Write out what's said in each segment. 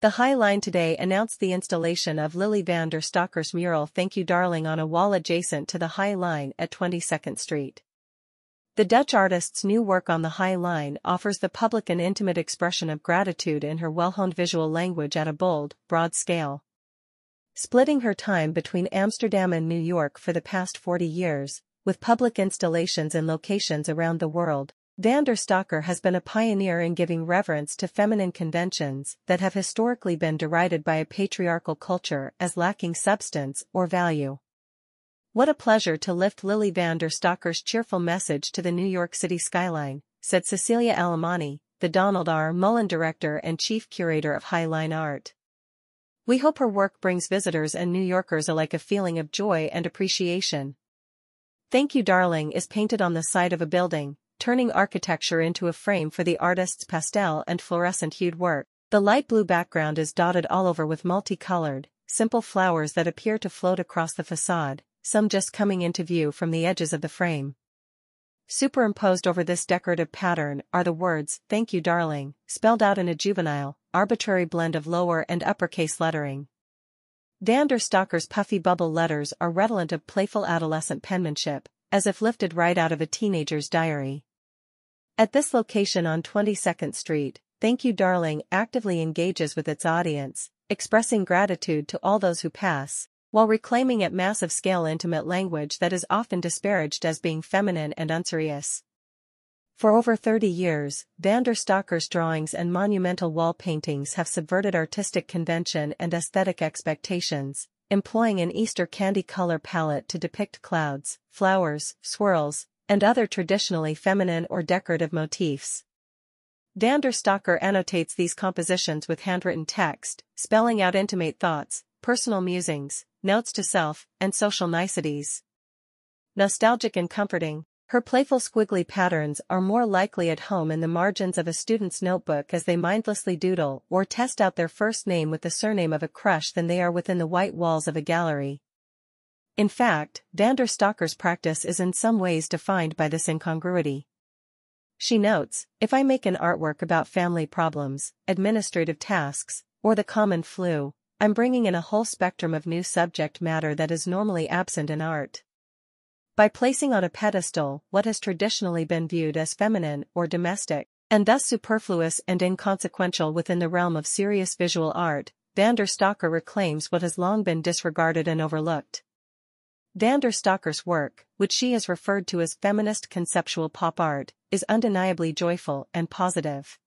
The High Line today announced the installation of Lily van der Stokker's mural Thank You Darling on a wall adjacent to the High Line at 22nd Street. The Dutch artist's new work on the High Line offers the public an intimate expression of gratitude in her well-honed visual language at a bold, broad scale. Splitting her time between Amsterdam and New York for the past 40 years, with public installations in locations around the world, Van der Stokker has been a pioneer in giving reverence to feminine conventions that have historically been derided by a patriarchal culture as lacking substance or value. What a pleasure to lift Lily van der Stokker's cheerful message to the New York City skyline, said Cecilia Alemany, the Donald R. Mullen director and chief curator of Highline Art. We hope her work brings visitors and New Yorkers alike a feeling of joy and appreciation. Thank You Darling is painted on the side of a building, turning architecture into a frame for the artist's pastel and fluorescent-hued work. The light blue background is dotted all over with multicolored, simple flowers that appear to float across the facade, some just coming into view from the edges of the frame. Superimposed over this decorative pattern are the words, Thank you darling, spelled out in a juvenile, arbitrary blend of lower and uppercase lettering. Van Stokker's puffy bubble letters are redolent of playful adolescent penmanship, as if lifted right out of a teenager's diary. At this location on 22nd Street, Thank You Darling actively engages with its audience, expressing gratitude to all those who pass, while reclaiming at massive scale intimate language that is often disparaged as being feminine and unserious. For over 30 years, Van der Stokker's drawings and monumental wall paintings have subverted artistic convention and aesthetic expectations, employing an Easter candy color palette to depict clouds, flowers, swirls, and other traditionally feminine or decorative motifs. Van der Stokker annotates these compositions with handwritten text, spelling out intimate thoughts, personal musings, notes to self, and social niceties. Nostalgic and comforting, her playful squiggly patterns are more likely at home in the margins of a student's notebook as they mindlessly doodle or test out their first name with the surname of a crush than they are within the white walls of a gallery. In fact, Van der Stokker's practice is in some ways defined by this incongruity. She notes, if I make an artwork about family problems, administrative tasks, or the common flu, I'm bringing in a whole spectrum of new subject matter that is normally absent in art. By placing on a pedestal what has traditionally been viewed as feminine or domestic, and thus superfluous and inconsequential within the realm of serious visual art, Van der Stokker reclaims what has long been disregarded and overlooked. Van der Stokker's work, which she has referred to as feminist conceptual pop art, is undeniably joyful and positive.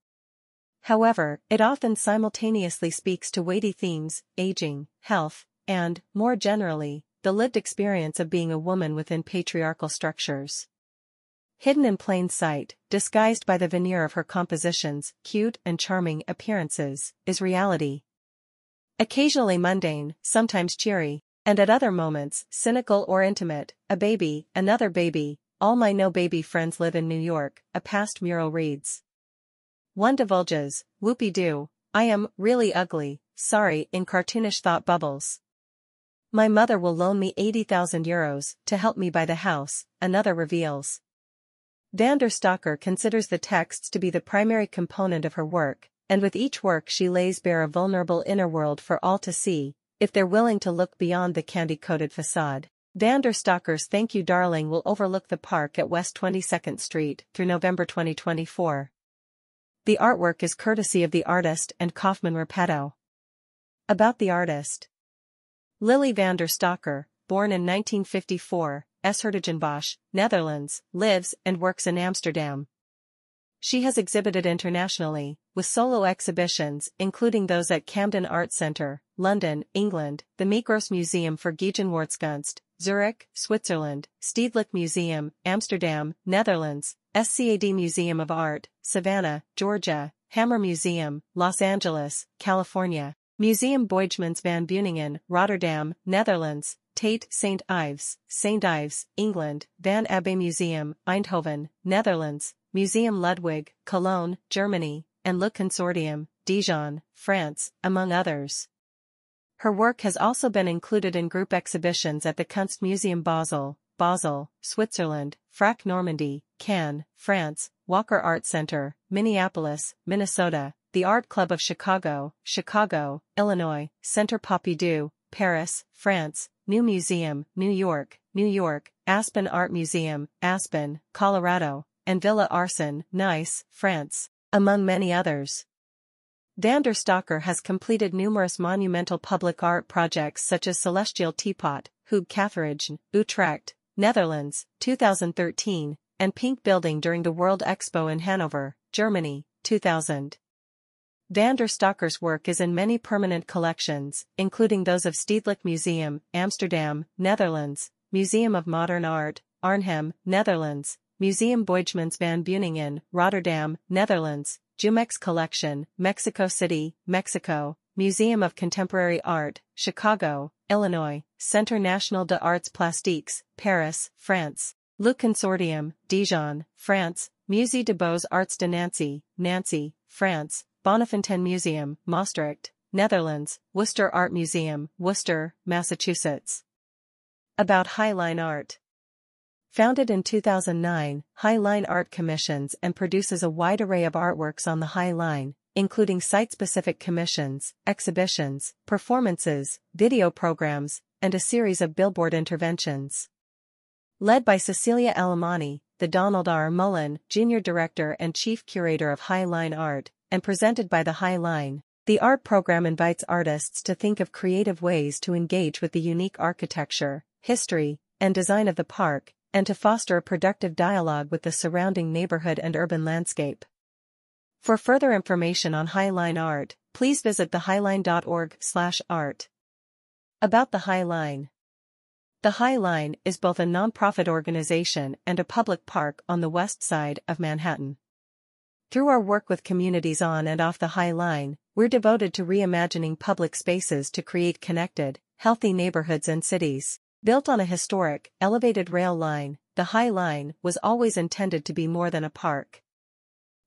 However, it often simultaneously speaks to weighty themes, aging, health, and, more generally, the lived experience of being a woman within patriarchal structures. Hidden in plain sight, disguised by the veneer of her compositions, cute and charming appearances, is reality. Occasionally mundane, sometimes cheery, and at other moments, cynical or intimate, a baby, another baby, all my no-baby friends live in New York, a past mural reads. One divulges, whoopie-doo, I am really ugly, sorry in cartoonish thought bubbles. My mother will loan me 80,000 euros to help me buy the house, another reveals. Van der Stokker considers the texts to be the primary component of her work, and with each work she lays bare a vulnerable inner world for all to see, if they're willing to look beyond the candy-coated facade. Van der Stokker's Thank You Darling will overlook the park at West 22nd Street through November 2024. The artwork is courtesy of the artist and Kaufmann Repetto. About the artist. Lily van der Stokker, born in 1954, 's-Hertogenbosch, Netherlands, lives and works in Amsterdam. She has exhibited internationally, with solo exhibitions including those at Camden Art Centre, London, England, the Migros Museum for Gegenwartskunst, Zurich, Switzerland, Stedelijk Museum, Amsterdam, Netherlands, SCAD Museum of Art, Savannah, Georgia, Hammer Museum, Los Angeles, California, Museum Boijmans van Beuningen, Rotterdam, Netherlands, Tate St. Ives, St. Ives, England, Van Abbe Museum, Eindhoven, Netherlands, Museum Ludwig, Cologne, Germany, and Le Consortium, Dijon, France, among others. Her work has also been included in group exhibitions at the Kunstmuseum Basel, Basel, Switzerland, Frac Normandy, Cannes, France, Walker Art Center, Minneapolis, Minnesota, the Art Club of Chicago, Chicago, Illinois, Centre Pompidou, Paris, France, New Museum, New York, New York, Aspen Art Museum, Aspen, Colorado, and Villa Arson, Nice, France, among many others. Van der Stokker has completed numerous monumental public art projects such as Celestial Teapot, Hoog Catharijne, Utrecht, Netherlands, 2013, and Pink Building during the World Expo in Hanover, Germany, 2000. Van der Stokker's work is in many permanent collections, including those of Stedelijk Museum, Amsterdam, Netherlands, Museum of Modern Art, Arnhem, Netherlands, Museum Boijmans van Beuningen, Rotterdam, Netherlands, Jumex Collection, Mexico City, Mexico, Museum of Contemporary Art, Chicago, Illinois, Centre National des Arts Plastiques, Paris, France, Le Consortium, Dijon, France, Musée des Beaux-Arts de Nancy, Nancy, France, Bonnefanten Museum, Maastricht, Netherlands, Worcester Art Museum, Worcester, Massachusetts. About Highline Art Founded in 2009, Highline Art commissions and produces a wide array of artworks on the High Line, including site-specific commissions, exhibitions, performances, video programs, and a series of billboard interventions. Led by Cecilia Alemany, the Donald R. Mullen, Jr. Director and Chief Curator of High Line Art, and presented by the High Line, the art program invites artists to think of creative ways to engage with the unique architecture, history, and design of the park, and to foster a productive dialogue with the surrounding neighborhood and urban landscape. For further information on Highline Art, please visit thehighline.org/art. About the High Line The High Line is both a nonprofit organization and a public park on the west side of Manhattan. Through our work with communities on and off the High Line, we're devoted to reimagining public spaces to create connected, healthy neighborhoods and cities. Built on a historic, elevated rail line, the High Line was always intended to be more than a park.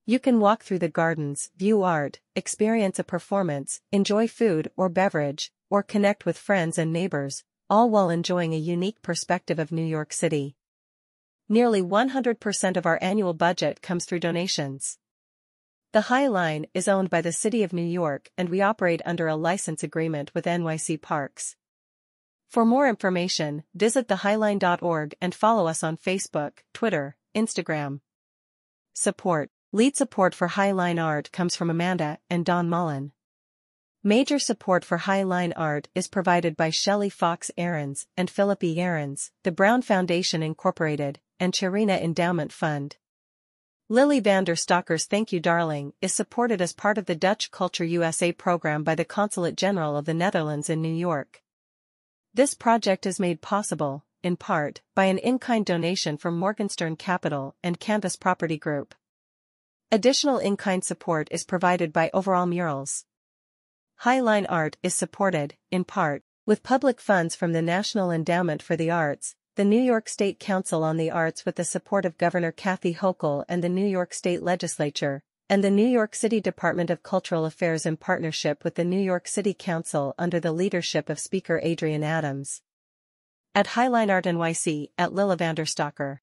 You can walk through the gardens, view art, experience a performance, enjoy food or beverage, or connect with friends and neighbors, all while enjoying a unique perspective of New York City. Nearly 100% of our annual budget comes through donations. The High Line is owned by the City of New York and we operate under a license agreement with NYC Parks. For more information, visit thehighline.org and follow us on Facebook, Twitter, Instagram. Support. Lead support for Highline Art comes from Amanda and Don Mullen. Major support for Highline Art is provided by Shelley Fox Aarons and Philip E. Aarons, the Brown Foundation Incorporated, and Cherena Endowment Fund. Lily van der Stokker's Thank You Darling is supported as part of the Dutch Culture USA program by the Consulate General of the Netherlands in New York. This project is made possible, in part, by an in-kind donation from Morgenstern Capital and Canvas Property Group. Additional in-kind support is provided by Overall Murals. Highline Art is supported, in part, with public funds from the National Endowment for the Arts, the New York State Council on the Arts with the support of Governor Kathy Hochul and the New York State Legislature, and the New York City Department of Cultural Affairs in partnership with the New York City Council under the leadership of Speaker Adrienne Adams. At Highline Art NYC, at Lilla Vanderstokker.